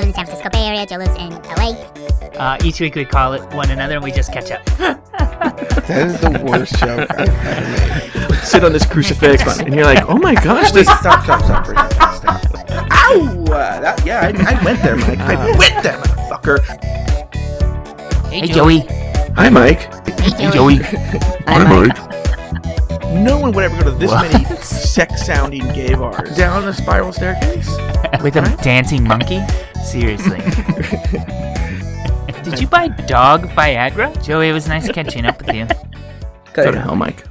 live in San Francisco Bay Area. Joe lives in LA. Uh, each week we call it one another and we just catch up. That is the worst joke I've ever made. Sit on this crucifix, and you're like, oh my gosh, Wait, this. stop, stop, stop for a second. Stop. Ow! Uh, that, yeah, I, I went there, Mike. I went there, motherfucker. Hey, Joey. Hi, Mike. Hey, Joey. Hi, Mike. No one would ever go to this many sex-sounding gay bars. Down the spiral staircase. With a dancing monkey? Seriously. Did you buy dog Viagra? Joey, it was nice catching up with you. Go to hell, Mike.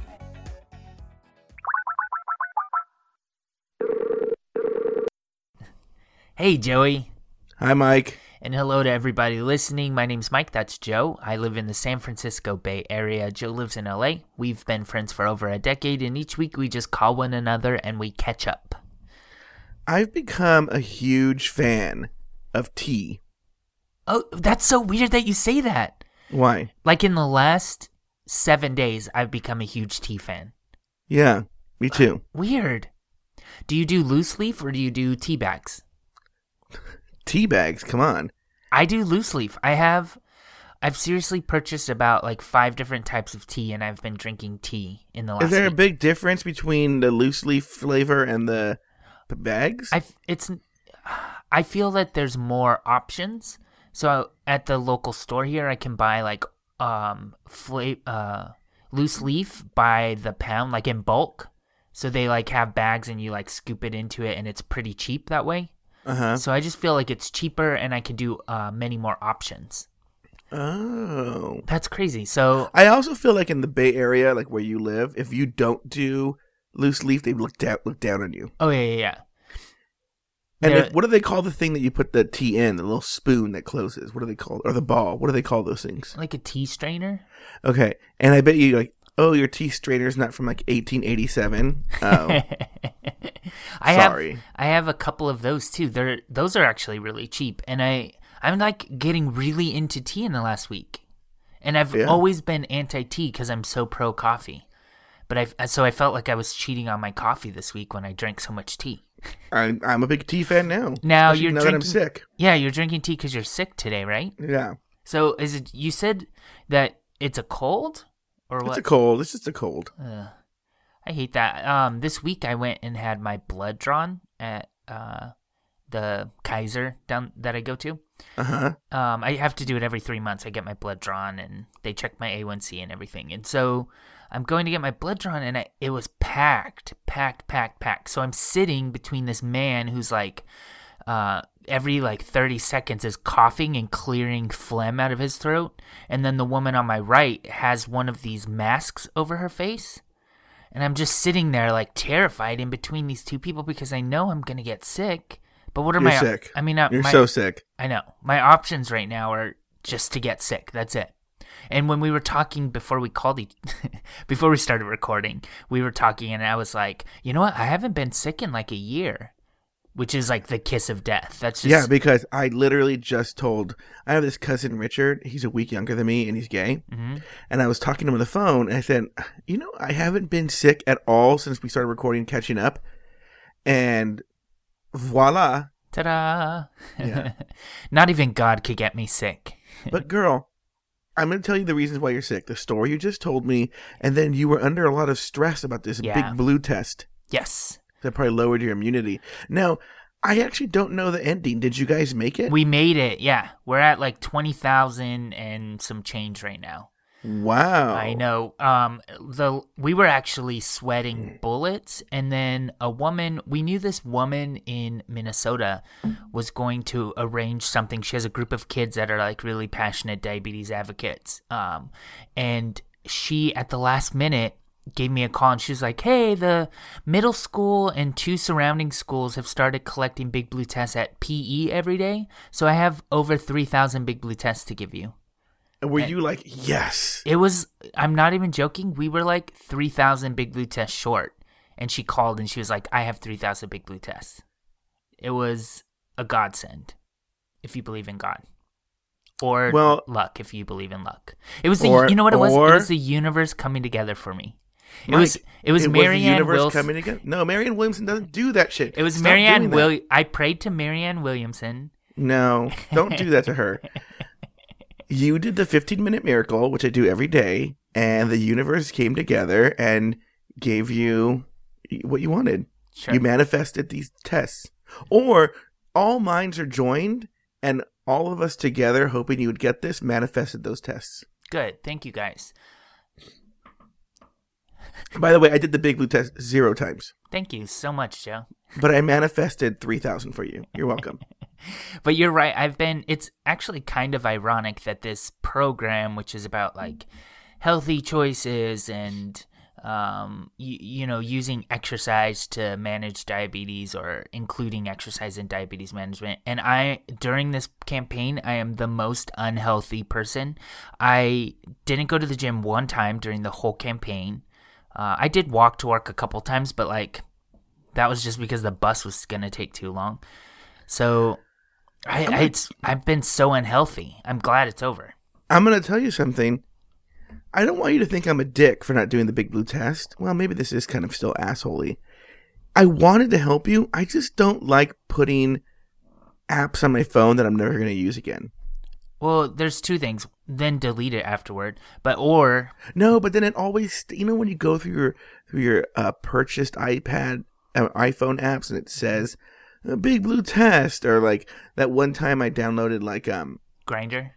Hey, Joey. Hi, Mike. And hello to everybody listening. My name's Mike. That's Joe. I live in the San Francisco Bay Area. Joe lives in LA. We've been friends for over a decade, and each week we just call one another and we catch up. I've become a huge fan of tea. Oh, that's so weird that you say that. Why? Like in the last seven days, I've become a huge tea fan. Yeah, me too. Weird. Do you do loose leaf or do you do tea bags? Tea bags, come on. I do loose leaf. I have I've seriously purchased about like five different types of tea and I've been drinking tea in the last Is there a big difference between the loose leaf flavor and the bags? I it's I feel that there's more options. So at the local store here I can buy like um fla- uh loose leaf by the pound like in bulk. So they like have bags and you like scoop it into it and it's pretty cheap that way. Uh huh. So I just feel like it's cheaper and I can do uh many more options. Oh. That's crazy. So I also feel like in the Bay Area, like where you live, if you don't do loose leaf, they look down look down on you. oh yeah yeah yeah. And if, what do they call the thing that you put the tea in? The little spoon that closes. What do they call? Or the ball? What do they call those things? like a tea strainer. Okay. And I bet you like, oh, your tea strainer's not from like 1887. Oh, I Sorry. have I have a couple of those too. They're those are actually really cheap, and I I'm like getting really into tea in the last week, and I've Yeah. always been anti tea because I'm so pro coffee, but I uh, so I felt like I was cheating on my coffee this week when I drank so much tea. I'm I'm a big tea fan now. Now you're now that I'm drinking- sick. Yeah, you're drinking tea because you're sick today, right? Yeah, So is it you said that it's a cold or it's what? a cold. It's just a cold. Ugh. I hate that. Um, this week I went and had my blood drawn at uh the Kaiser down that I go to. Uh huh. Um, I have to do it every three months. I get my blood drawn and they check my A1C and everything. And so I'm going to get my blood drawn and I, it was packed, packed, packed, packed. So I'm sitting between this man who's like, uh, every like 30 seconds is coughing and clearing phlegm out of his throat. And then the woman on my right has one of these masks over her face. And I'm just sitting there like terrified in between these two people because I know I'm going to get sick. But what are You're my sick. I mean, uh, You're my, so sick. I know. My options right now are just to get sick. That's it. And when we were talking before we called each, before we started recording, we were talking, and I was like, you know what? I haven't been sick in like a year, which is like the kiss of death. That's just Yeah, because I literally just told I have this cousin Richard. He's a week younger than me, and he's gay. Mhm. And I was talking to him on the phone, and I said, "You know, I haven't been sick at all since we started recording, catching up." And voila! ta-da. Yeah. Not even God could get me sick. But girl, I'm going to tell you the reasons why you're sick. The story you just told me, and then you were under a lot of stress about this Yeah. big blue test Yes, that probably lowered your immunity. Now, I actually don't know the ending. Did you guys make it? we made it. Yeah, we're at like twenty thousand and some change right now. wow. I know. Um, the we were actually sweating bullets, and then a woman. We knew this woman in Minnesota was going to arrange something. She has a group of kids that are like really passionate diabetes advocates. Um, and she at the last minute gave me a call and she was like, "Hey, the middle school and two surrounding schools have started collecting Big Blue tests at PE every day. So I have over three thousand Big Blue tests to give you." And were you like, yes? It was, I'm not even joking. We were like 3,000 Big Blue tests short. And she called and she was like, I have 3,000 Big Blue tests. It was a godsend, if you believe in God. Or Well- luck, if you believe in luck. It was the, Or- you know what it was? or- It was the universe coming together for me. It Mike, was, it was the Marianne Wilson. coming together. No, Marianne Williamson doesn't do that shit. It was Stop Marianne. Will. I prayed to Marianne Williamson, No, don't do that to her. You did the 15 minute miracle, which I do every day, and the universe came together and gave you what you wanted. Sure. You manifested these tests. Or all minds are joined, and all of us together, hoping you would get this, manifested those tests. Good. Thank you guys. By the way, I did the big blue test zero times, Thank you so much, Joe. but I manifested 3,000 for you. You're welcome. But you're right. I've been. It's actually kind of ironic that this program, which is about like healthy choices and um, you, you know using exercise to manage diabetes or including exercise in diabetes management, and I during this campaign, I am the most unhealthy person. I didn't go to the gym one time during the whole campaign. Uh, I did walk to work a couple times, but like that was just because the bus was gonna take too long. So I, I it's I've been so unhealthy. I'm glad it's over. I'm going to tell you something. I don't want you to think I'm a dick for not doing the big blue test. Well, maybe this is kind of still assholey. I wanted to help you. I just don't like putting apps on my phone that I'm never going to use again. Well, there's two things. Then delete it afterward. But or No, but then it always, you know, when you go through your through your uh, purchased iPad, uh, iPhone apps, and it says a big blue test, or like that one time I downloaded like um Grindr.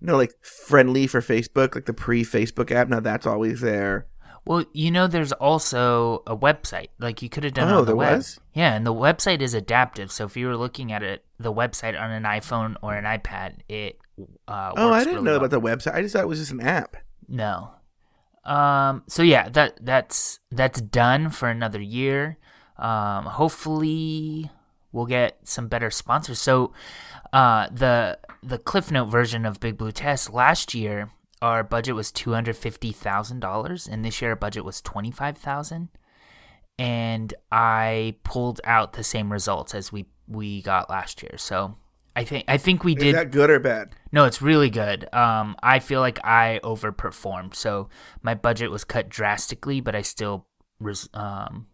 no like friendly for Facebook, like the pre Facebook app. Now that's always there. Well, you know, there's also a website. Like you could have done it Oh, on the there web. was? Yeah, and the website is adaptive. So if you were looking at it, the website on an iPhone or an iPad, it. Uh, Oh, I didn't really know well. about the website. I just thought it was just an app. No. Um. So yeah, that that's that's done for another year. Um. Hopefully, we'll get some better sponsors. So, uh, the the Cliff Note version of Big Blue Test last year, our budget was two hundred fifty thousand dollars, and this year our budget was twenty five thousand. And I pulled out the same results as we we got last year. So. I think I think we Is did that good or bad? no, it's really good. Um, I feel like I overperformed, so my budget was cut drastically, but I still res- um,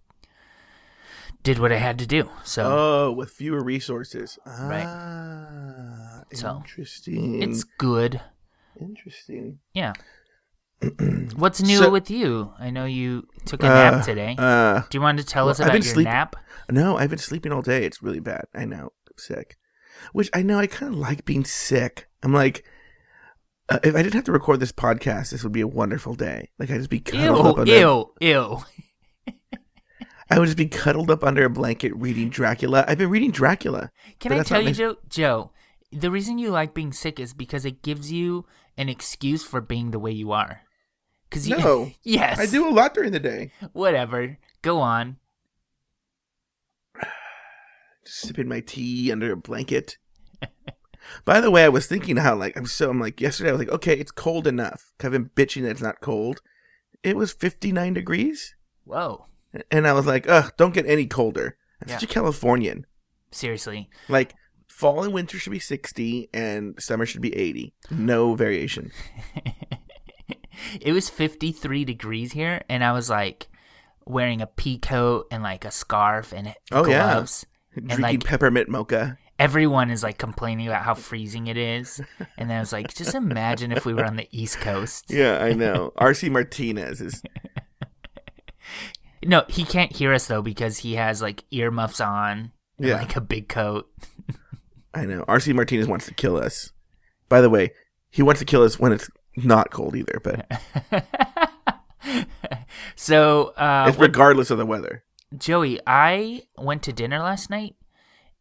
did what I had to do. So Oh, with fewer resources. Right. Ah, So, interesting. it's good. interesting. Yeah. What's new So- with you? I know you took a nap Uh, today. Uh, do you want to tell well, us about your sleeping- nap? no, I've been sleeping all day. It's really bad. I know. I'm sick. Which I know I kind of like being sick. I'm like, uh, if I didn't have to record this podcast, this would be a wonderful day. Like I'd just be cuddled up Ew, under. ew, ew. I would just be cuddled up under a blanket reading Dracula. I've been reading Dracula. Can I tell you, Joe? Joe, the reason you like being sick is because it gives you an excuse for being the way you are. Cause you, No, yes, I do a lot during the day. Whatever. Go on. Just sipping my tea under a blanket. By the way, I was thinking how like I'm so I'm like yesterday I was like okay it's cold enough. I've been bitching that it's not cold. It was 59 degrees, Whoa. and I was like, ugh, don't get any colder. I'm Yeah. such a Californian. Seriously. Like fall and winter should be 60, and summer should be 80. No variation. it was 53 degrees here, and I was like wearing a pea coat and like a scarf and Oh, yeah. Drinking like- peppermint mocha. Everyone is like complaining about how freezing it is. And then I was like, just imagine if we were on the East Coast. Yeah, I know. RC Martinez is. No, he can't hear us though because he has like earmuffs on and Yeah. like a big coat. I know. RC Martinez wants to kill us. By the way, he wants to kill us when it's not cold either, but so, uh, it's regardless of the weather. Joey, I went to dinner last night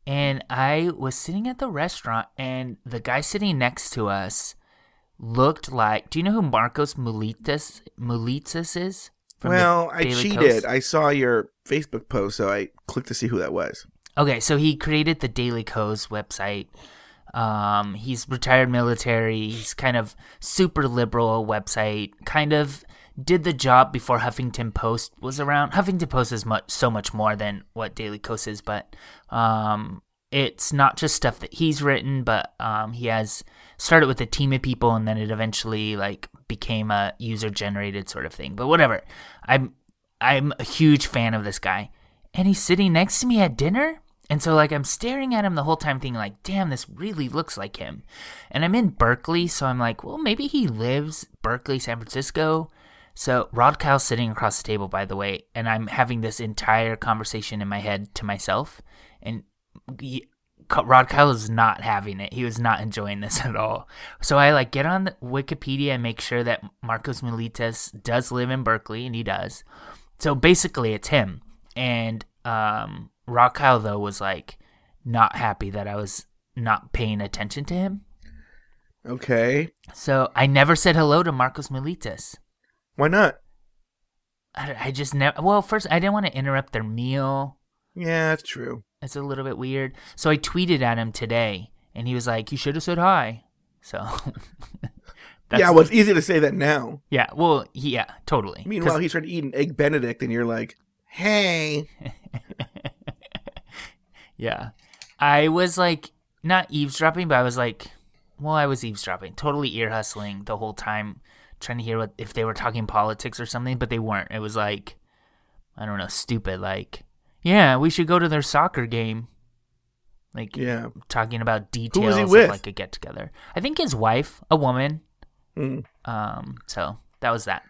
and I was sitting at the restaurant and the guy sitting next to us looked like do you know who Markos Moulitsas Moulitsas is? Well, I Daily cheated. Kos? I saw your Facebook post, so I clicked to see who that was. Okay, so he created the Daily Kos website. Um, he's retired military. He's kind of super liberal website. Kind of did the job before Huffington Post was around. Huffington Post is much so much more than what Daily Kos is, but um, it's not just stuff that he's written, but um, he has started with a team of people, and then it eventually like became a user generated sort of thing. But whatever, I'm I'm a huge fan of this guy, and he's sitting next to me at dinner, And so like I'm staring at him the whole time thinking like, damn, this really looks like him. And I'm in Berkeley, so I'm like, well, maybe he lives Berkeley, San Francisco. So Rod Kyle's sitting across the table, by the way, and I'm having this entire conversation in my head to myself. And he, Rod Kyle is not having it. He was not enjoying this at all. So I like get on Wikipedia and make sure that Markos Moulitsas does live in Berkeley, and he does. So basically, it's him. And um, Rod Kyle though was like not happy that I was not paying attention to him. Okay. So I never said hello to Markos Moulitsas. Why not? I, I just never. Well, first I didn't want to interrupt their meal. Yeah, that's true. It's a little bit weird. So I tweeted at him today, and he was like, "You should have said hi." So. yeah, well, it's easy to say that now. Yeah, well, yeah, totally. Meanwhile, he's trying to eat an egg Benedict, and you're like, "Hey." yeah, I was like not eavesdropping, but I was like, well, I was eavesdropping, totally ear hustling the whole time, trying to hear what if they were talking politics or something, but they weren't. It was like, I don't know, stupid. Like, yeah, we should go to their soccer game. Like, yeah, talking about details of with? like a get together. I think his wife, a woman. Mm. Um, so that was that.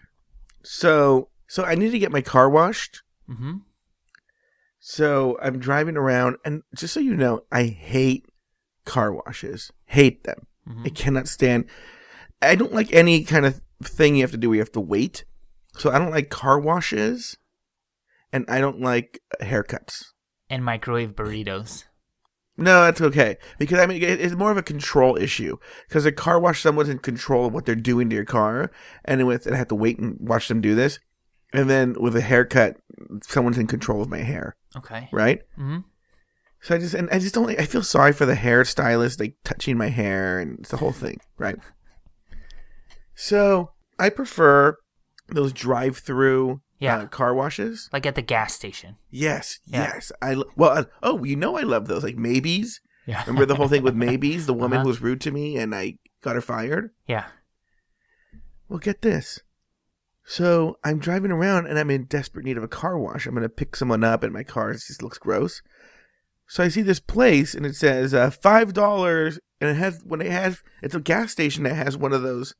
So, so I need to get my car washed. Mm-hmm. So I'm driving around, and just so you know, I hate car washes. Hate them. Mhm. I cannot stand. I don't like any kind of thing you have to do you have to wait. So I don't like car washes, and I don't like haircuts. And microwave burritos. No, that's okay because I mean it's more of a control issue because a car wash someone's in control of what they're doing to your car, and with and I have to wait and watch them do this, and then with a haircut, someone's in control of my hair, Okay. right? Mm-hmm. So I just and I just don't. I feel sorry for the hairstylist, like touching my hair and it's the whole thing, right? So I prefer those drive-through Yeah. uh, car washes. Like at the gas station. Yes, Yeah. yes. I well, uh, oh, you know, I love those like maybes. Yeah. Remember the whole thing with maybes, the woman Uh-huh. who was rude to me, and I got her fired. Yeah. Well, get this. So I'm driving around and I'm in desperate need of a car wash. I'm gonna pick someone up, and my car just looks gross. So I see this place, and it says uh, five dollars, and it has when it has it's a gas station that has one of those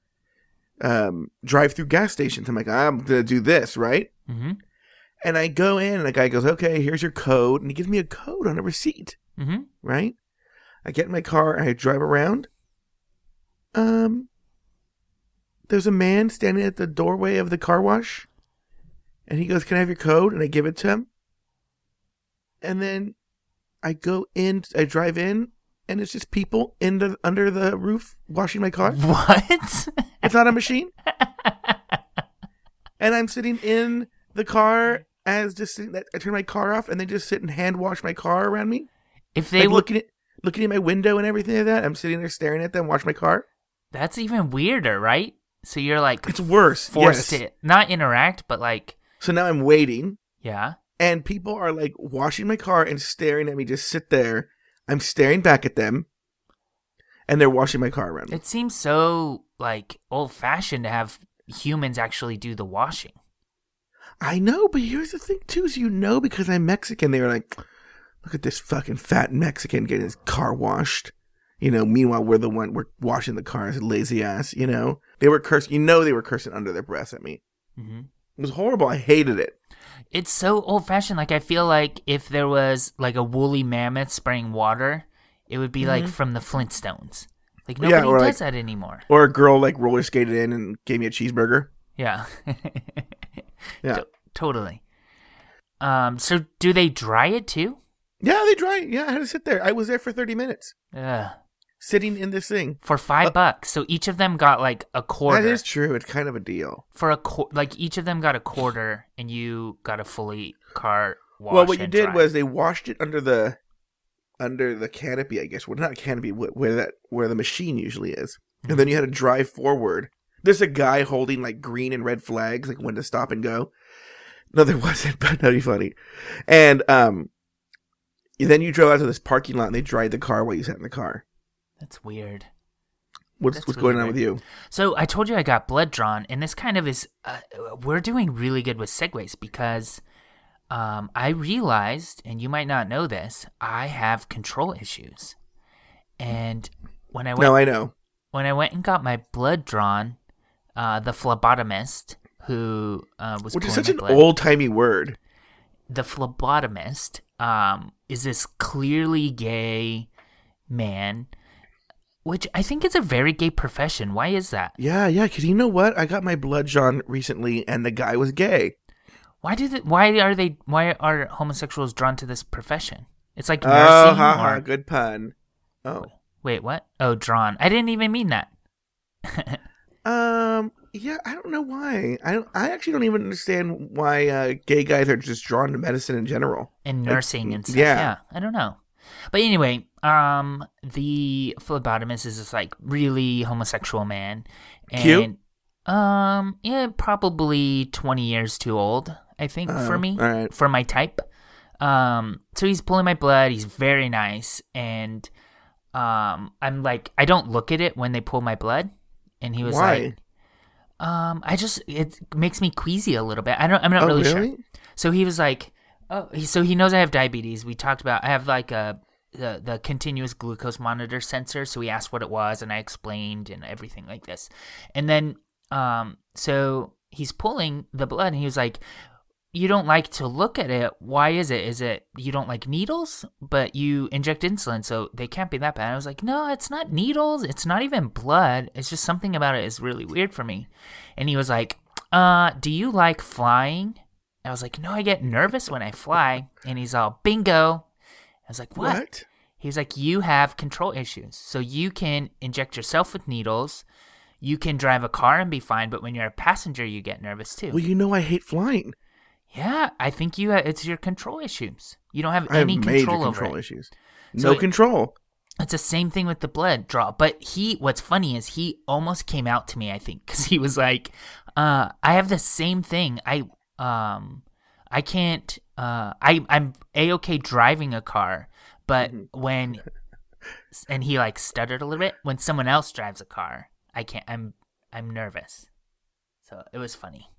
um, drive-through gas stations. I'm like, I'm gonna do this, right? Mm-hmm. And I go in, and the guy goes, "Okay, here's your code," and he gives me a code on a receipt, Mm-hmm. right? I get in my car, and I drive around. Um, there's a man standing at the doorway of the car wash, and he goes, "Can I have your code?" And I give it to him. And then I go in, I drive in, and it's just people in the under the roof washing my car. What? It's not a machine. and I'm sitting in the car as just sitting, I turn my car off and they just sit and hand wash my car around me. if they Like would, looking at looking at my window and everything like that. I'm sitting there staring at them wash my car. that's even weirder, right? So you're like It's worse. forced yes. to not interact, but like, So now I'm waiting yeah. and people are like washing my car and staring at me just sit there. I'm staring back at them and they're washing my car around me. It seems so like old fashioned to have humans actually do the washing. I know, but here's the thing too, is you know because I'm Mexican, they were like, look at this fucking fat Mexican getting his car washed. You know, meanwhile we're the one we're washing the cars, lazy ass, you know? They were cursing you know they were cursing under their breath at me. Mm-hmm. It was horrible. I hated it. It's so old fashioned. Like I feel like if there was like a woolly mammoth spraying water, it would be like from the Flintstones. Like Yeah, nobody or, does like- that anymore. Or a girl like roller skated in and gave me a cheeseburger. Yeah. Yeah. To- totally. Um. So do they dry it too? Yeah, they dry. it. Yeah, I had to sit there. I was there for 30 minutes. Ugh. Sitting in this thing. For five bucks. So each of them got like a quarter. Uh, That is true. It's kind of a deal. for a qu- like each of them got a quarter, and you got a fully car wash. well, what you did dry. was they washed it under the under the canopy, I guess. Well, not canopy, where that where the machine usually is. And then you had to drive forward. There's a guy holding like green and red flags, like when to stop and go. No, there wasn't, but that'd be funny. And um, then you drove out to this parking lot and they dried the car while you sat in the car. That's weird. What's That's what's really going on weird. with you? So I told you I got blood drawn, and this kind of is. Uh, we're doing really good with segues because um, I realized, and you might not know this, I have control issues. And when I went, No, I know. when I went and got my blood drawn, uh, the phlebotomist who uh, was Which is such an old timey word. the phlebotomist um, is this clearly gay man, which I think is a very gay profession. Why is that? Yeah, yeah. Because you know what? I got my blood drawn recently, and the guy was gay. Why do they, Why are they? Why are homosexuals drawn to this profession? It's like Oh, nursing ha, ha, or good pun. Oh, wait, what? Oh, drawn. I didn't even mean that. um, yeah. I don't know why. I don't. I actually don't even understand why uh, gay guys are just drawn to medicine in general. and Like, nursing and stuff. yeah. Yeah. I don't know. But anyway, um, the phlebotomist is this like really homosexual man, and Cute? um, yeah, probably twenty years too old, I think, for Oh, me, right. for my type. Um, so he's pulling my blood. He's very nice, and um, I'm like, I don't look at it when they pull my blood, and he was Why? like, um, I just it makes me queasy a little bit. I don't. I'm not oh, really, really? sure. So he was like, "Oh, so he knows I have diabetes." We talked about I have like a the the continuous glucose monitor sensor. So he asked what it was, and I explained and everything like this. And then, um, so he's pulling the blood, and he was like, "You don't like to look at it. Why is it? Is it you don't like needles, but you inject insulin, so they can't be that bad?" I was like, "No, it's not needles. It's not even blood. It's just something about it is really weird for me." And he was like, "Uh, do you like flying?" I was like, no, I get nervous when I fly. And he's all, bingo. I was like, what? What? He was like, you have control issues. So you can inject yourself with needles. You can drive a car and be fine. But when you're a passenger, you get nervous too. Well, you know I hate flying. yeah, I think you. It's your control issues. You don't have I have any major control over control it. issues. So No it- control. It's the same thing with the blood draw. But he, what's funny is he almost came out to me, I think, because he was like, uh, I have the same thing. I, um, I can't, uh, I, I'm a-okay driving a car, but when, and he like stuttered a little bit, when someone else drives a car, I can't, I'm, I'm nervous. So it was funny.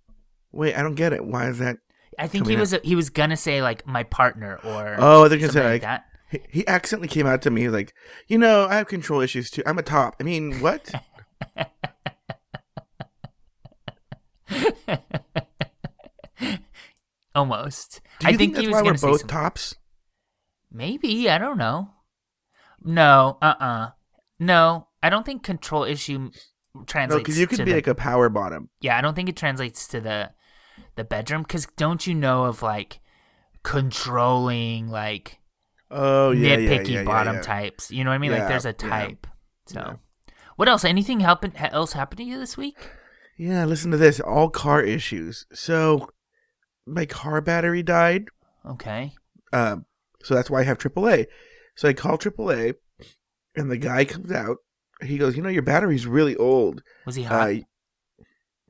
Wait, I don't get it. Why is that? I think he out. was, he was gonna say like my partner or Oh, they're gonna say like like that. he, he accidentally came out to me like, you know, I have control issues too. I'm a top. I mean, what? Almost. Do you I think, that's he was why we're both tops? Maybe I don't know. No, uh, uh no. I don't think control issue translates. No, because you could be the, like a power bottom. yeah. I don't think it translates to the the bedroom. Because don't you know of like controlling like Oh yeah, nitpicky yeah, yeah, bottom types? You know what I mean? like there's a type. So, what else? Anything happen else happened to you this week? Yeah, listen to this. All car issues. So, my car battery died. Okay. Um, so that's why I have AAA. So I call AAA, and the guy comes out. He goes, "You know, your battery's really old." Was he hot? Uh,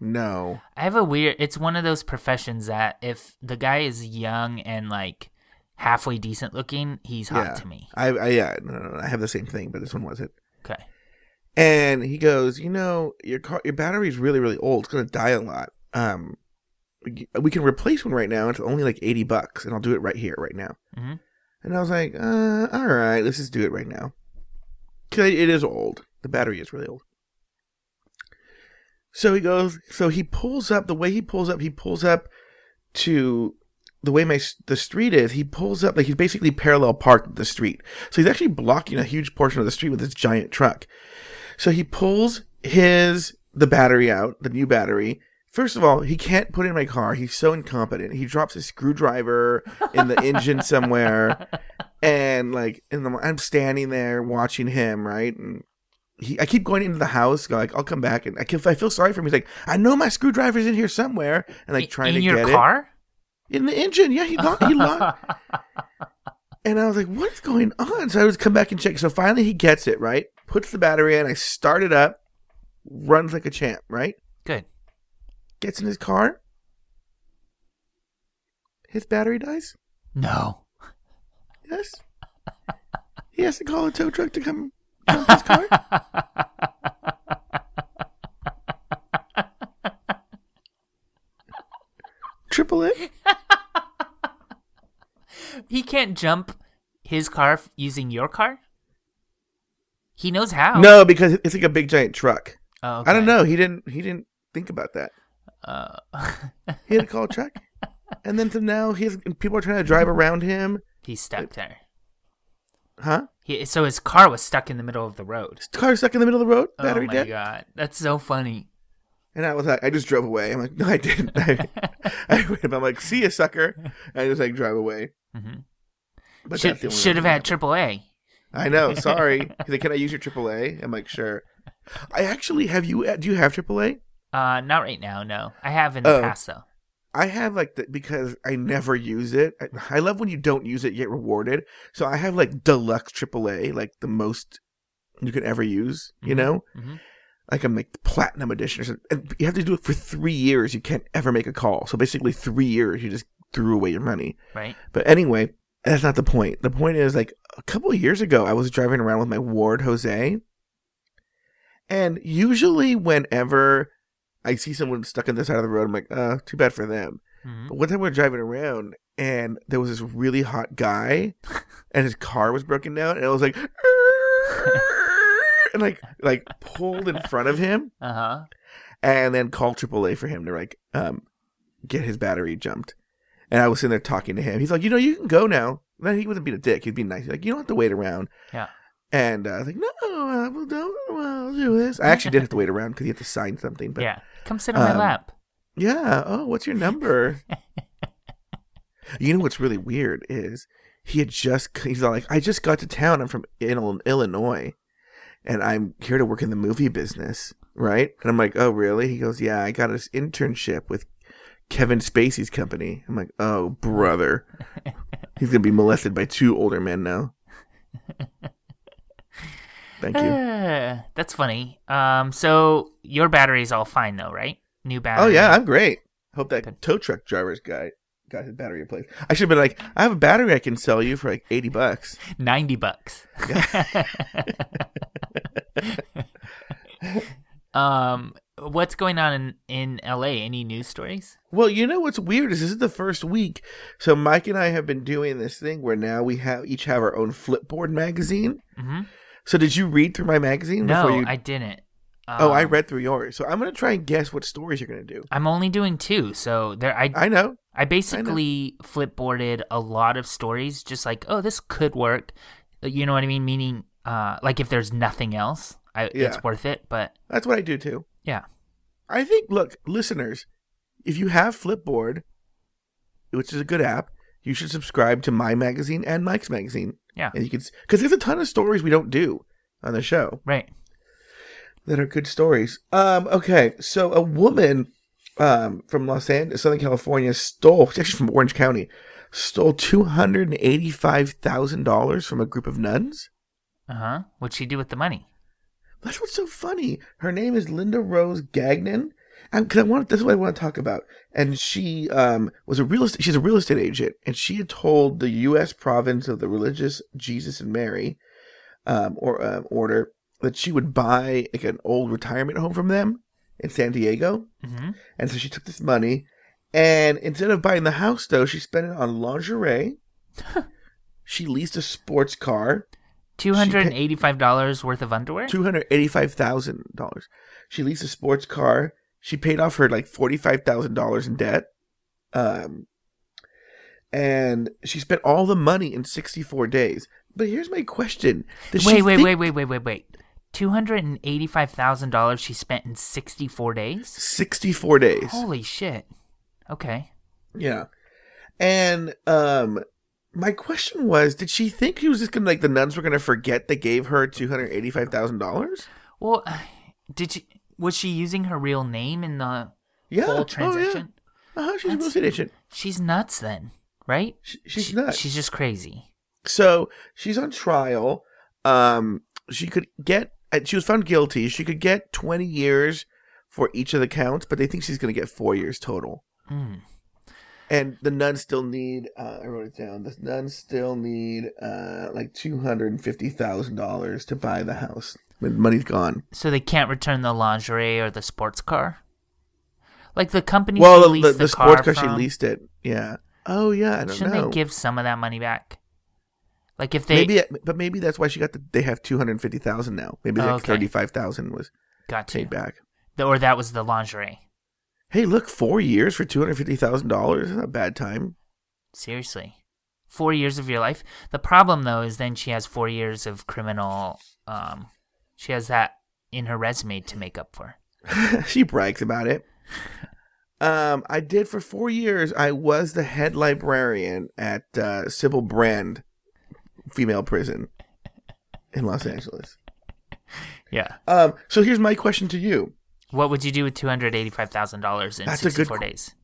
no. I have a weird. It's one of those professions that if the guy is young and like halfway decent looking, he's hot Yeah. to me. I, I yeah, no, no, no, I have the same thing, but this one wasn't. Okay. And he goes, you know, your car, your battery's really, really old. It's gonna die a lot. Um, we can replace one right now. It's only like eighty bucks, and I'll do it right here, right now. Mhm. And I was like, uh, all right, let's just do it right now. Cause it is old. The battery is really old. So he goes. So he pulls up. The way he pulls up, he pulls up to the way my the street is. He pulls up like he's basically parallel parked the street. So he's actually blocking a huge portion of the street with this giant truck. So he pulls his the battery out, the new battery. First of all, he can't put it in my car. He's so incompetent. He drops a screwdriver in the engine somewhere, and like, in the, I'm standing there watching him, right? And he, I keep going into the house, go like, I'll come back, and I, feel- I feel sorry for him. He's like, I know my screwdriver's in here somewhere, and like trying in to your get car. it in your car? In the engine. Yeah, he locked. He locked. And I was like, what's going on? So I was come back and check. So finally he gets it, right? Puts the battery in. I start it up. Runs like a champ, right? Good. Gets in his car. His battery dies. No. Yes. He has to call a tow truck to come dump his car. Triple A. he can't jump his car f- using your car. He knows how. No, because it's like a big giant truck. Oh, I don't know. He didn't. He didn't think about that. Uh, He had to call a truck, and then so now he's people are trying to drive around him. he's stuck there. Huh? He, so his car was stuck in the middle of the road. His car stuck in the middle of the road, battery oh my dead. god, that's so funny. And I was like, I just drove away. I'm like, no, I didn't. I, I, I'm like, see you, sucker. And I just like drive away. Mm-hmm. But Should should have had AAA. I know. Sorry. He's like, can I use your AAA? I'm like, sure. I actually have you. Do you have AAA? Uh, not right now. No, I have in the Oh. past though. I have like the, because I never use it. I, I love when you don't use it, you get rewarded. So I have like deluxe AAA, like the most you can ever use. You Mhm. know, Mhm. like I'm like the platinum edition, or something. and you have to do it for three years. You can't ever make a call. So basically, three years you just threw away your money. Right. But anyway, that's not the point. The point is like a couple of years ago, I was driving around with my ward Jose, and usually whenever I see someone stuck on the side of the road, I'm like, uh, too bad for them. Mhm. But one time we were driving around, and there was this really hot guy, and his car was broken down, and I was like, and like like pulled in front of him, Uh huh. and then called AAA for him to like um get his battery jumped. And I was sitting there talking to him. He's like, you know, you can go now. Then he wouldn't be a dick. He'd be nice. He's like, you don't have to wait around. Yeah. And uh, I was like, no, uh, well, don't. I'll do this. I actually did have to wait around because he had to sign something. But yeah. Come sit on my um, lap. yeah. Oh, what's your number? you know what's really weird is he had just he's like I just got to town. I'm from Ill- Illinois, and I'm here to work in the movie business, right? And I'm like, oh really? He goes, yeah. I got this internship with Kevin Spacey's company. I'm like, oh brother, he's gonna be molested by two older men now. Thank you. Uh, that's funny. Um, so your battery's all fine though, right? New battery. Oh yeah, I'm great. Hope that Good. tow truck driver's guy got his battery replaced. I should have been like, I have a battery I can sell you for like eighty bucks. ninety bucks. um, what's going on in in L.A.? Any news stories? Well, you know what's weird is this is the first week. So Mike and I have been doing this thing where now we have each have our own Flipboard magazine. Mm-hmm. So did you read through my magazine No, before you? I didn't. oh, I Um, read through yours. So I'm gonna try and guess what stories you're gonna do. I'm only doing two, so there. I I know. I basically flipboarded a lot of stories, just like, oh, this could work. You know what I mean? Meaning, uh, like if there's nothing else, I, Yeah. it's worth it. But That's what I do too. yeah, I think. Look, listeners, if you have Flipboard, which is a good app, you should subscribe to my magazine and Mike's magazine. yeah, and you can because there's a ton of stories we don't do on the show. right. that are good stories. Um, okay, so a woman um, from Los Angeles, Southern California, stole she's actually from Orange County, stole two hundred and eighty-five thousand dollars from a group of nuns. Uh huh. What'd she do with the money? That's what's so funny. Her name is Linda Rose Gagnon. Because I want this is what I want to talk about. And she um, was a real estate. She's a real estate agent, and she had told the U.S. province of the religious Jesus and Mary, um, or um, order that she would buy like an old retirement home from them in San Diego. Mm-hmm. And so she took this money, and instead of buying the house, though, she spent it on lingerie. she leased a sports car, Two hundred and eighty-five dollars worth of underwear. two hundred eighty-five thousand dollars. She leased a sports car. She paid off her like forty-five thousand dollars in debt, um, and she spent all the money in sixty-four days. But here's my question: Does wait, wait, think- wait, wait, wait, wait, wait. Two hundred and eighty-five thousand dollars she spent in sixty-four days. Sixty-four days. Holy shit. Okay. Yeah. And um my question was, did she think she was just gonna like the nuns were gonna forget they gave her two hundred eighty five thousand dollars? Well, did she? Was she using her real name in the Yeah. whole Oh, yeah. Uh-huh, she's a real That's- estate agent. She's nuts then, right? She, she's She- nuts. She's just crazy. So she's on trial. Um she could get she was found guilty. She could get twenty years for each of the counts, but they think she's gonna get four years total. Mm. And the nuns still need uh, I wrote it down. The nuns still need uh like two hundred and fifty thousand dollars to buy the house. When money's gone. So they can't return the lingerie or the sports car. Like the company. well, the, leased the, the, sports car, car she leased it. Yeah, Oh yeah, I don't Shouldn't know. they give some of that money back? Like if they maybe, but maybe that's why she got the. They have two hundred fifty thousand now. Maybe like okay. thirty five thousand was got to, paid back. or that was the lingerie. Hey, look, four years for two hundred fifty thousand dollars. Not a bad time. Seriously. Four years of your life. The problem though is then she has four years of criminal um she has that in her resume to make up for. she brags about it. Um, I did for four years. I was the head librarian at uh, Sybil Brand female prison in Los Angeles. Yeah. Um, so here's my question to you. What would you do with two hundred eighty five thousand dollars in That's a good sixty four days?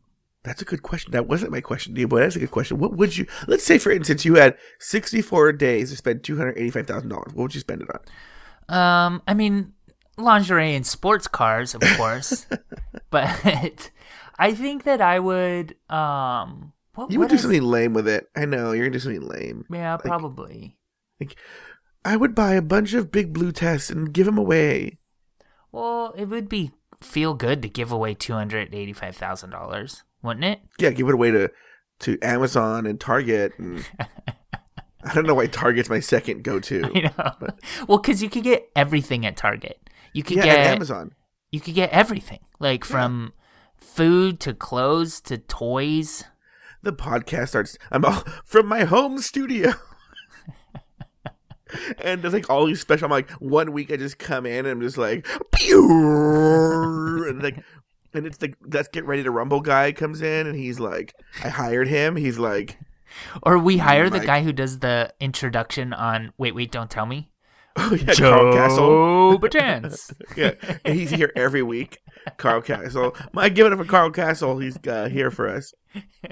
That's a good question. That wasn't my question but that's a good question. What would you? Let's say, for instance, you had 64 days to spend two hundred eighty-five thousand dollars. What would you spend it on? Um I mean lingerie and sports cars, of course. but I think that I would um what, You would do is- something lame with it. I know you're gonna do something lame. Yeah, probably. Like, I would buy a bunch of big blue tests and give them away. Well, it would be feel good to give away two hundred eighty five thousand dollars, wouldn't it? Yeah, give it away to to Amazon and Target. And I don't know why Target's my second go-to. You know, well, because you could get everything at Target. You could yeah, get Amazon. you could get everything, like from food to clothes to toys. The podcast starts. I'm all from my home studio. And there's like all these special. I'm like one week I just come in and I'm just like, pew, and like, and it's the let's get ready to rumble guy comes in and he's like, I hired him. He's like, Or we hire the guy who does the introduction on Wait, Wait, Don't Tell Me. oh yeah, Carl Kasell. Joe Batance. Yeah, and he's here every week. Carl Kasell. My give it up for Carl Kasell. He's uh, here for us.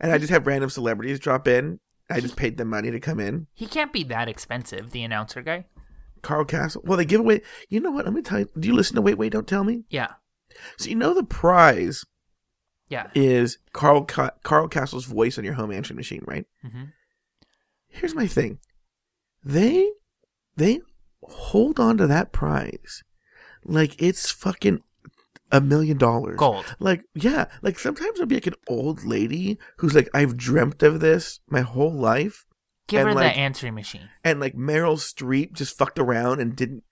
And I just have random celebrities drop in. I just paid them money to come in. he can't be that expensive, the announcer guy. Carl Kasell. Well, they give away. You know what? Let me tell you. Do you listen to Wait, Wait, Don't Tell Me? Yeah. So you know the prize Yeah. is Carl Ca- Carl Kasell's voice on your home answering machine, right? Mm-hmm. Here's my thing. They they hold on to that prize like it's fucking a million dollars. Gold. Like, yeah, like sometimes I'll be like an old lady who's like, I've dreamt of this my whole life. Give And, her like- the answering machine. And like Meryl Streep just fucked around and didn't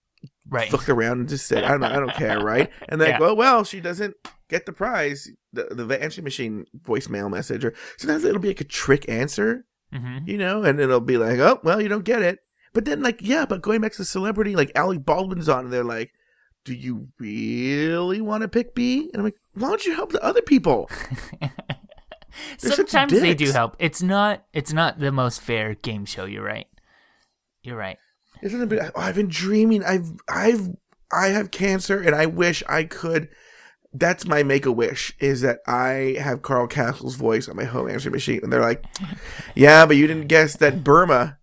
Right. fucked around and just said, I don't know, I don't care, right? And then, Yeah. well, well, she doesn't get the prize, the, the answering machine voicemail message. Or sometimes it'll be like a trick answer, hmm you know, and it'll be like, oh, well, you don't get it. But then, like, yeah, but going back to the celebrity, like Alec Baldwin's on, and they're like, do you really want to pick B? And I'm like, why don't you help the other people? Sometimes they do help. It's not. It's not the most fair game show. You're right. You're right. Isn't it? Been, oh, I've been dreaming. I've, I've, I have cancer, and I wish I could. That's my make a wish is that I have Carl Kasell's voice on my home answering machine, and they're like, "Yeah, but you didn't guess that Burma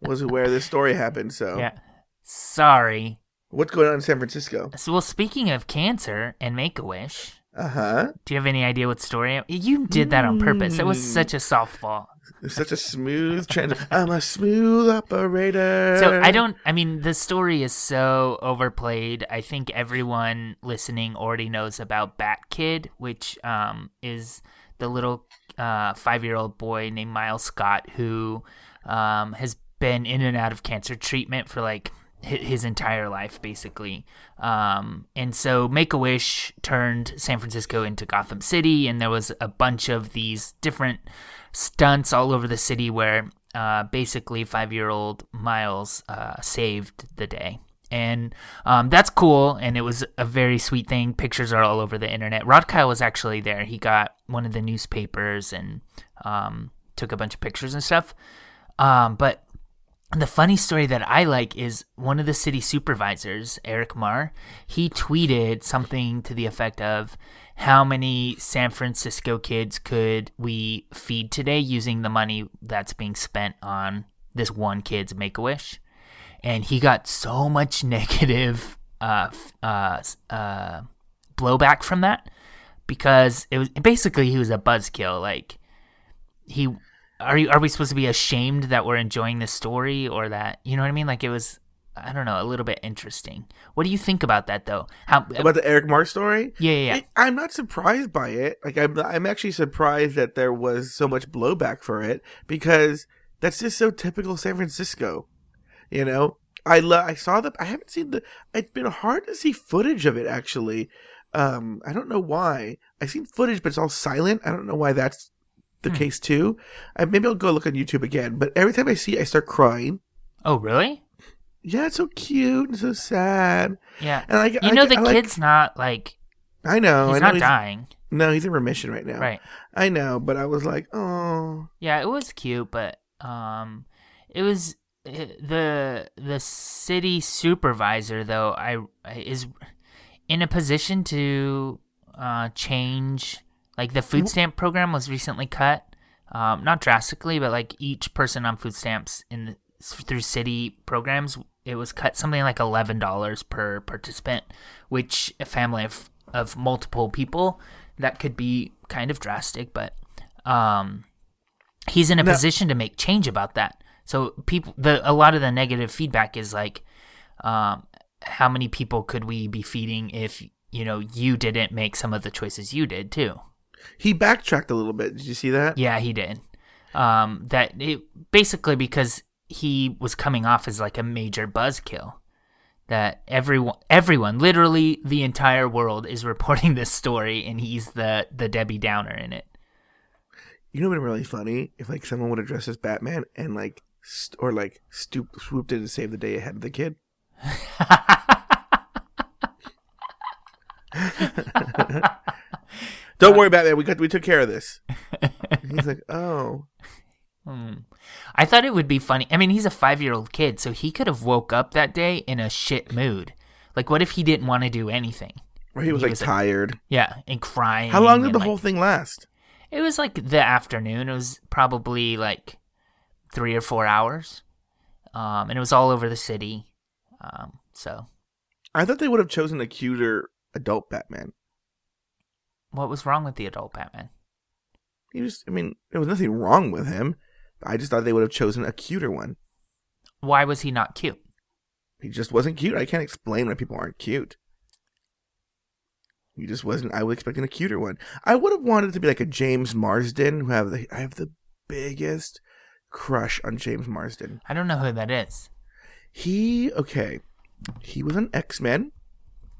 was where this story happened." So, Yeah. Sorry. What's going on in San Francisco? So, well, speaking of cancer and Make a Wish, Uh huh. do you have any idea what story? You did that on purpose. It was such a softball. Such a smooth trend. I'm a smooth operator. So I don't. I mean, the story is so overplayed. I think everyone listening already knows about Bat Kid, which um, is the little uh, five-year-old boy named Miles Scott who um, has been in and out of cancer treatment for like his entire life, basically. Um, and so Make a Wish turned San Francisco into Gotham City, and there was a bunch of these different stunts all over the city where uh, basically five year old Miles uh, saved the day. And um, that's cool, and it was a very sweet thing. Pictures are all over the internet. Rod Kyle was actually there. He got one of the newspapers and um, took a bunch of pictures and stuff. Um, but the funny story that I like is one of the city supervisors, Eric Mar, he tweeted something to the effect of how many San Francisco kids could we feed today using the money that's being spent on this one kid's make a wish? And he got so much negative uh, uh, uh, blowback from that because it was basically he was a buzzkill. Like, he are you are we supposed to be ashamed that we're enjoying this story or that you know what I mean? Like it was I don't know, a little bit interesting. What do you think about that though? How About the Eric Mar story? Yeah, yeah, yeah. It- I'm not surprised by it. Like I'm, I'm actually surprised that there was so much blowback for it because that's just so typical San Francisco. You know, I lo- I saw the. I haven't seen the. It's been hard to see footage of it actually. Um, I don't know why. I've seen footage, but it's all silent. I don't know why that's the Hmm. case too. I, maybe I'll go look on YouTube again. But every time I see, it, I start crying. Oh, really? Yeah, it's so cute and so sad. Yeah. And like You know I, the I like- kid's not like I know. he's I know not dying. No, he's in remission right now. Right. I know, but I was like, oh, Yeah, it was cute, but um, it was it, the the city supervisor though. I is in a position to uh change. Like the food stamp program was recently cut, um, not drastically, but like each person on food stamps in the, through city programs, it was cut something like eleven dollars per participant, which a family of of multiple people that could be kind of drastic, but um he's in a No. position to make change about that. So people, the a lot of the negative feedback is like, um, how many people could we be feeding if you know you didn't make some of the choices you did too? He backtracked a little bit. Did you see that? Yeah, he did. Um, that it basically because he was coming off as like a major buzzkill. That everyone, everyone, literally the entire world is reporting this story, and he's the the Debbie Downer in it. You know would be really funny if like someone would have dressed as Batman and like st- or like stoop swooped in to save the day ahead of the kid. Don't worry, Batman. We got we took care of this. He's like, oh, Hmm. I thought it would be funny. I mean, he's a five year old kid, so he could have woke up that day in a shit mood. Like, what if he didn't want to do anything? or he was He like was, like, tired. Yeah, and crying. How long did the like- whole thing last? It was like the afternoon. It was probably like three or four hours, um, and it was all over the city. Um, so, I thought they would have chosen a cuter adult Batman. What was wrong with the adult Batman? He just, I mean, there was nothing wrong with him. I just thought they would have chosen a cuter one. Why was he not cute? He just wasn't cute. I can't explain why people aren't cute. He just wasn't. I was expecting a cuter one. I would have wanted it to be like a James Marsden, who have the I have the biggest crush on James Marsden. I don't know who that is. He okay, he was an X Men,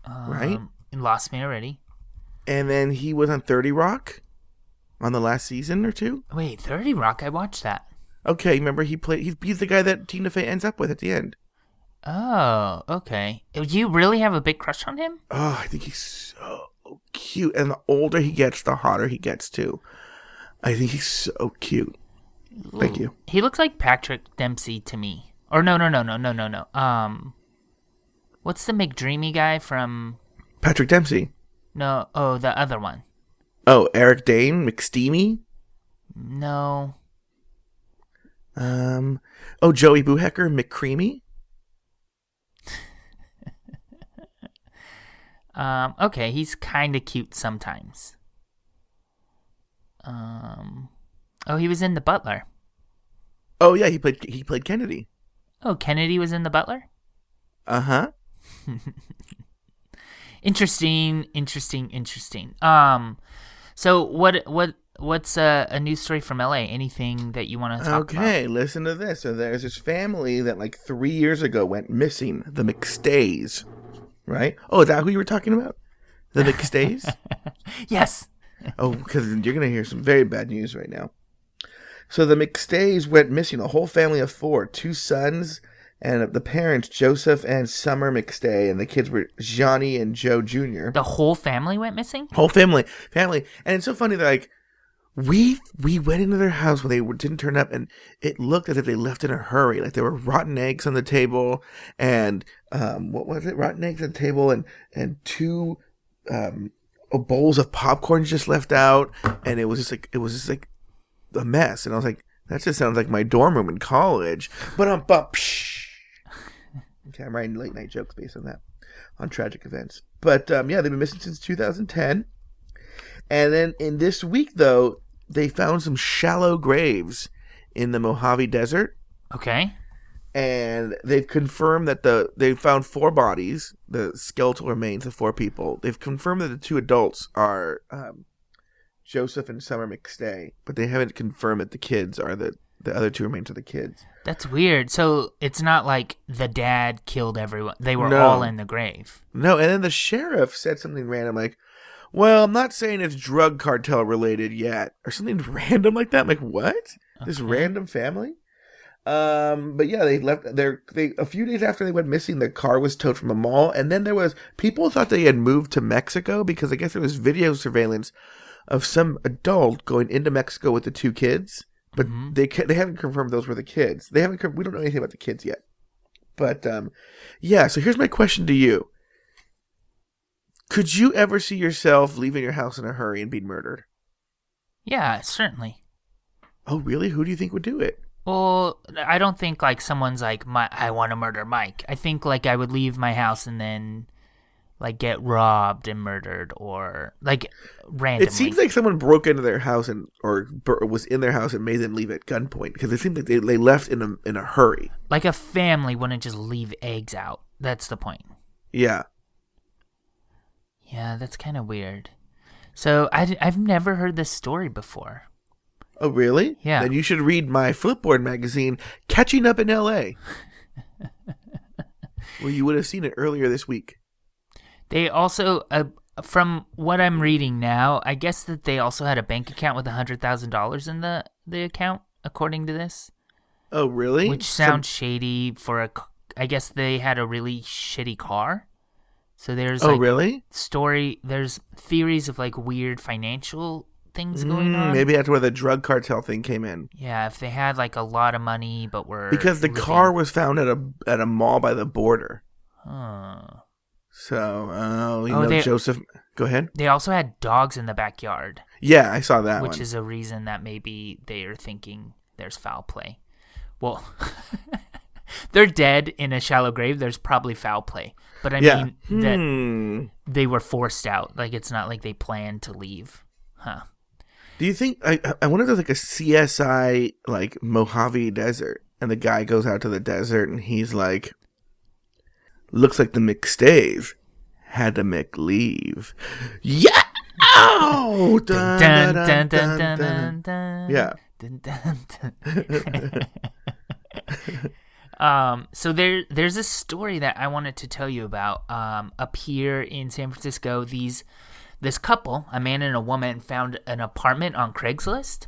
Um, Right. Lost me already. And then he was on Thirty Rock, on the last season or two. Wait, Thirty Rock. I watched that. Okay, remember he played. He's, he's the guy that Tina Fey ends up with at the end. Oh, okay. Do you really have a big crush on him? Oh, I think he's so cute. And the older he gets, the hotter he gets too. I think he's so cute. Thank you. He looks like Patrick Dempsey to me. Or no, no, no, no, no, no, no. Um, what's the McDreamy guy from? Patrick Dempsey. No, oh, the other one. Oh, Eric Dane, McSteamy. No, Um, oh, Joey Boohecker, McCreamy. um, okay, he's kind of cute sometimes. Um, oh, he was in The Butler. Oh yeah, he played he played Kennedy. Oh, Kennedy was in The Butler. Uh huh. Interesting, interesting, interesting. Um, so what, what, what's a, a news story from LA? Anything that you want to talk about? Okay, listen to this. So there's this family that like three years ago went missing. The McStays, right? Oh, is that who you were talking about? The McStays? Yes. Oh, because you're going to hear some very bad news right now. So the McStays went missing, a whole family of four, two sons, and the parents, Joseph and Summer McStay, and the kids were Johnny and Joe Jr. The whole family went missing. Whole family, family, and it's so funny that like we we went into their house when they didn't turn up, and it looked as if they left in a hurry. Like there were rotten eggs on the table, and um, what was it? Rotten eggs on the table, and and two um bowls of popcorn just left out, and it was just like it was just like a mess. And I was like, that just sounds like my dorm room in college. But um, but psh. Okay, I'm writing late night jokes based on that, on tragic events. But um, yeah, they've been missing since 2010. And then in this week, though, they found some shallow graves in the Mojave Desert. Okay. and they've confirmed that the they found four bodies, the skeletal remains of four people. They've confirmed that the two adults are um, Joseph and Summer McStay, but they haven't confirmed that the kids are the the other two remains of the kids. That's weird. So it's not like the dad killed everyone. They were No. all in the grave. No, and then the sheriff said something random like, "Well, I'm not saying it's drug cartel related yet," or something random like that. I'm like, what? This Okay. random family? Um, but yeah, they left. There, they a few days after they went missing, the car was towed from a mall, and then there was people thought they had moved to Mexico because I guess there was video surveillance of some adult going into Mexico with the two kids, but Mhm. they they haven't confirmed those were the kids. They haven't. We don't know anything about the kids yet. But um, yeah. So here's my question to you: Could you ever see yourself leaving your house in a hurry and being murdered? Yeah, certainly. Oh, really? Who do you think would do it? Well, I don't think like someone's like my I want to murder Mike. I think like I would leave my house and then like get robbed and murdered or like randomly. It seems like someone broke into their house and or was in their house and made them leave at gunpoint because it seemed like they, they left in a in a hurry. like a family wouldn't just leave eggs out. That's the point. Yeah. Yeah, that's kind of weird. So I I've never heard this story before. Oh, really? Yeah. Then you should read my Flipboard magazine, Catching Up in L.A. well, you would have seen it earlier this week. They also, uh, from what I'm reading now, I guess that they also had a bank account with a hundred thousand dollars in the the account, according to this, Oh, really? which sounds shady for a. I guess they had a really shitty car. So there's oh, like really? story. There's theories of like weird financial things going Mm, on. Maybe that's where the drug cartel thing came in. Yeah, if they had like a lot of money, but were Because the living- car was found at a at a mall by the border. Huh. So, oh, you Oh, know, they- Joseph. Go ahead. They also had dogs in the backyard. Yeah, I saw that which one. is a reason that maybe they are thinking there's foul play. Well, they're dead in a shallow grave. There's probably foul play, but I yeah. mean that Hmm. they were forced out. Like it's not like they planned to leave, huh? Do you think I I wonder if there's like a CSI like Mojave Desert and the guy goes out to the desert and he's like looks like the McStays had to. Yeah. Dun, Dun, dun, dun, dun. Yeah. Dun, dun. um, so there, there's a story that I wanted to tell you about. Um, up here in San Francisco, these, this couple, a man and a woman, found an apartment on Craigslist,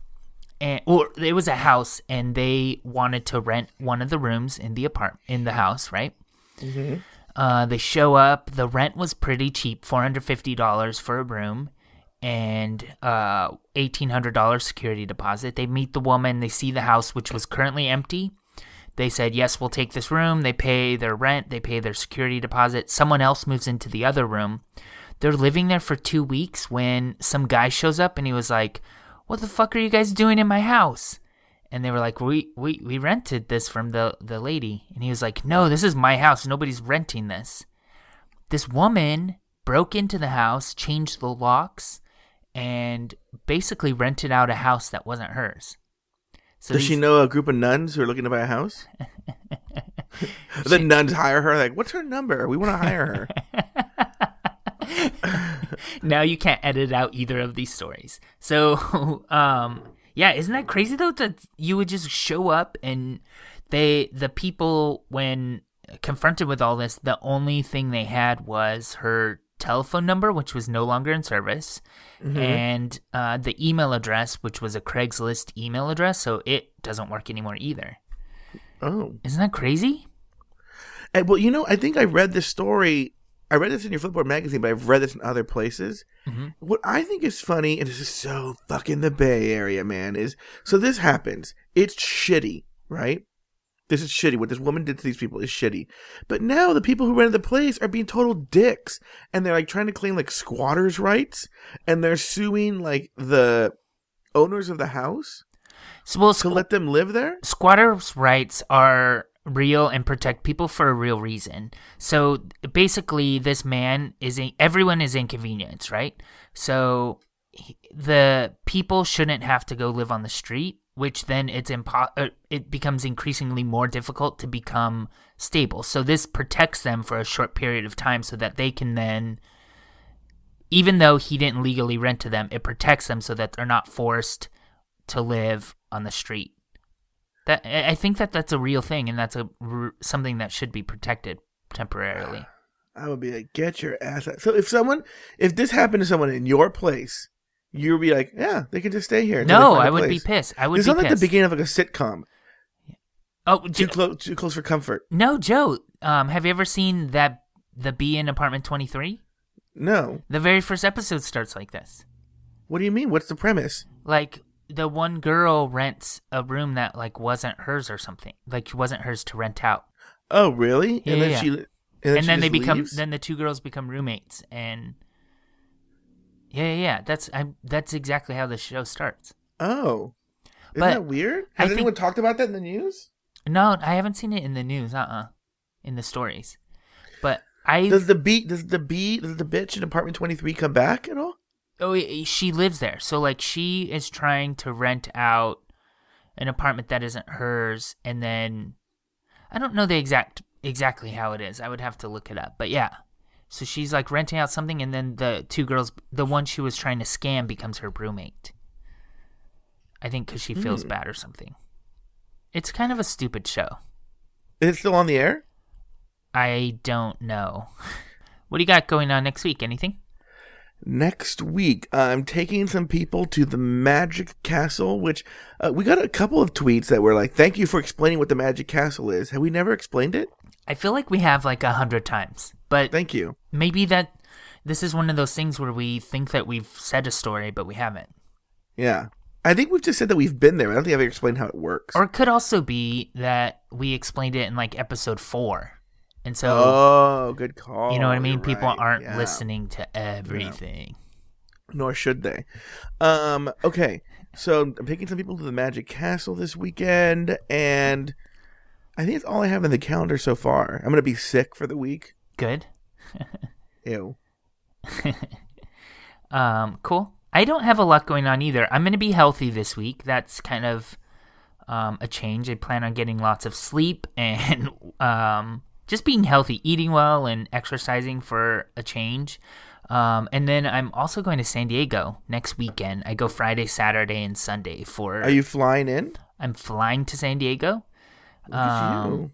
and or it was a house, and they wanted to rent one of the rooms in the apart in the house, right? Uh, they show up. The rent was pretty cheap, four hundred fifty dollars for a room, and uh, eighteen hundred dollars security deposit. They meet the woman. They see the house, which was currently empty. They said, "Yes, we'll take this room." They pay their rent. They pay their security deposit. Someone else moves into the other room. They're living there for two weeks when some guy shows up and he was like, "What the fuck are you guys doing in my house?" And they were like, "We we we rented this from the the lady," and he was like, "No, this is my house. Nobody's renting this." This woman broke into the house, changed the locks, and basically rented out a house that wasn't hers. So Does she know a group of nuns who are looking to buy a house? the nuns hire her. Like, what's her number? We want to hire her. now you can't edit out either of these stories. So, um, yeah, isn't that crazy though that you would just show up and they, the people, when confronted with all this, the only thing they had was her telephone number, which was no longer in service, and uh, the email address, which was a Craigslist email address, so it doesn't work anymore either. Oh. Isn't that crazy? And, well, you know, I think I read this story. I read this in your Flipboard magazine, but I've read this in other places. Mhm. What I think is funny, and this is so fucking the Bay Area, man, is so this happens. It's shitty, right? This is shitty. What this woman did to these people is shitty. But now the people who rented the place are being total dicks, and they're like trying to claim like squatters' rights, and they're suing like the owners of the house So, well, to let them live there. squatters' rights are real and protect people for a real reason. So basically, this man is in, everyone is inconvenienced, right? So he- the people shouldn't have to go live on the street which then it's impo- uh, it becomes increasingly more difficult to become stable. So this protects them for a short period of time so that they can then even though he didn't legally rent to them, it protects them so that they're not forced to live on the street. That I think that that's a real thing and that's a something that should be protected temporarily. I would be like, get your ass out. So if someone, if this happened to someone in your place, you'd be like, yeah, they can just stay here. No, I would be pissed. I would be pissed. This be like the beginning of like a sitcom. oh, Too close, too close for comfort. no, Joe. Um, have you ever seen that the bee in apartment twenty three? No. The very first episode starts like this. What do you mean? What's the premise? Like the one girl rents a room that like wasn't hers or something. Like wasn't hers to rent out. Oh, really? Yeah, and then yeah. she, and And then, then, she they become leaves? then the two girls become roommates and Yeah, yeah, yeah. That's I that's exactly how the show starts. Oh, isn't But that weird? I Has think- anyone talked about that in the news? No, I haven't seen it in the news, uh-uh. In the stories. But I Does the beat does the bee, does the bitch in apartment twenty three come back at all? Oh, she lives there. So like she is trying to rent out an apartment that isn't hers and then I don't know the exact exactly how it is. I would have to look it up. But yeah. So she's like renting out something and then the two girls the one she was trying to scam becomes her roommate. I think cuz she feels Hmm. bad or something. It's kind of a stupid show. Is it still on the air? I don't know. What do you got going on next week? Anything? Next week, I'm taking some people to the Magic Castle, which uh, we got a couple of tweets that were like, "Thank you for explaining what the Magic Castle is." Have we never explained it? I feel like we have like a hundred times, but Thank you. maybe that this is one of those things where we think that we've said a story but we haven't Yeah, I think we've just said that we've been there. I don't think I've explained how it works. or it could also be that we explained it in like episode four and so oh, good call. you know what i mean You're people right. aren't Yeah. listening to everything nor should they. Um, okay, so I'm taking some people to the Magic Castle this weekend, and I think it's all I have in the calendar so far. I'm gonna be sick for the week. good Ew. um cool i don't have a lot going on either i'm gonna be healthy this week that's kind of um, a change i plan on getting lots of sleep and um, just being healthy eating well and exercising for a change um, and then i'm also going to san diego next weekend i go friday saturday and sunday for Are you flying in? i'm flying to san diego Um,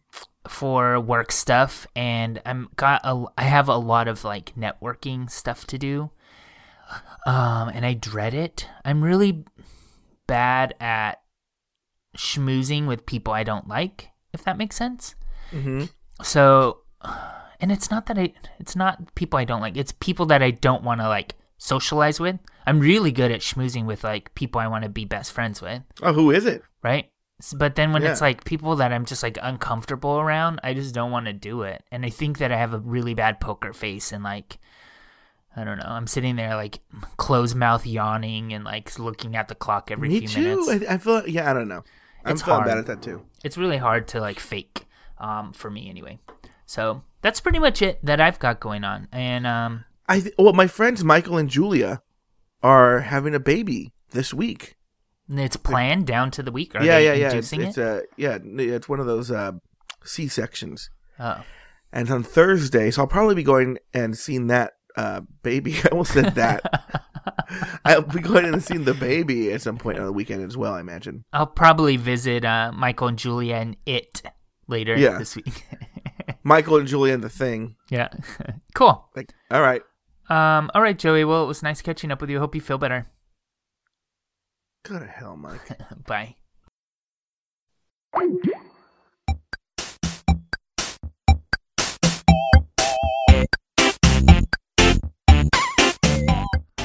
for work stuff and I'm got a I have a lot of like networking stuff to do. Um and I dread it. I'm really bad at schmoozing with people I don't like, if that makes sense. Mm-hmm. So and it's not that I it's not people I don't like. It's people that I don't want to like socialize with. I'm really good at schmoozing with like people I want to be best friends with Oh, who is it? right? But then when it's like people that I'm just like uncomfortable around, I just don't want to do it. And I think that I have a really bad poker face and like I don't know. I'm sitting there like closed mouth yawning and like looking at the clock every Me few too. minutes. I, I feel. Yeah, I don't know. I'm feeling hard. bad at that too. It's really hard to like fake um for me anyway. So that's pretty much it that I've got going on. And um I th- well, my friends Michael and Julia are having a baby this week. it's planned down to the week. Are yeah, yeah, yeah. It's, it's it? uh, yeah, it's one of those uh, C sections. oh. and on Thursday, so I'll probably be going and seeing that uh, baby. I almost said that. I'll be going and seeing the baby at some point on the weekend as well. I imagine. I'll probably visit uh, Michael and Julia and it later Yeah. this week. Michael and Julian the thing. yeah. cool. Like, all right, Um, all right, Joey. Well, it was nice catching up with you. Hope you feel better. go to hell, Mike. Bye.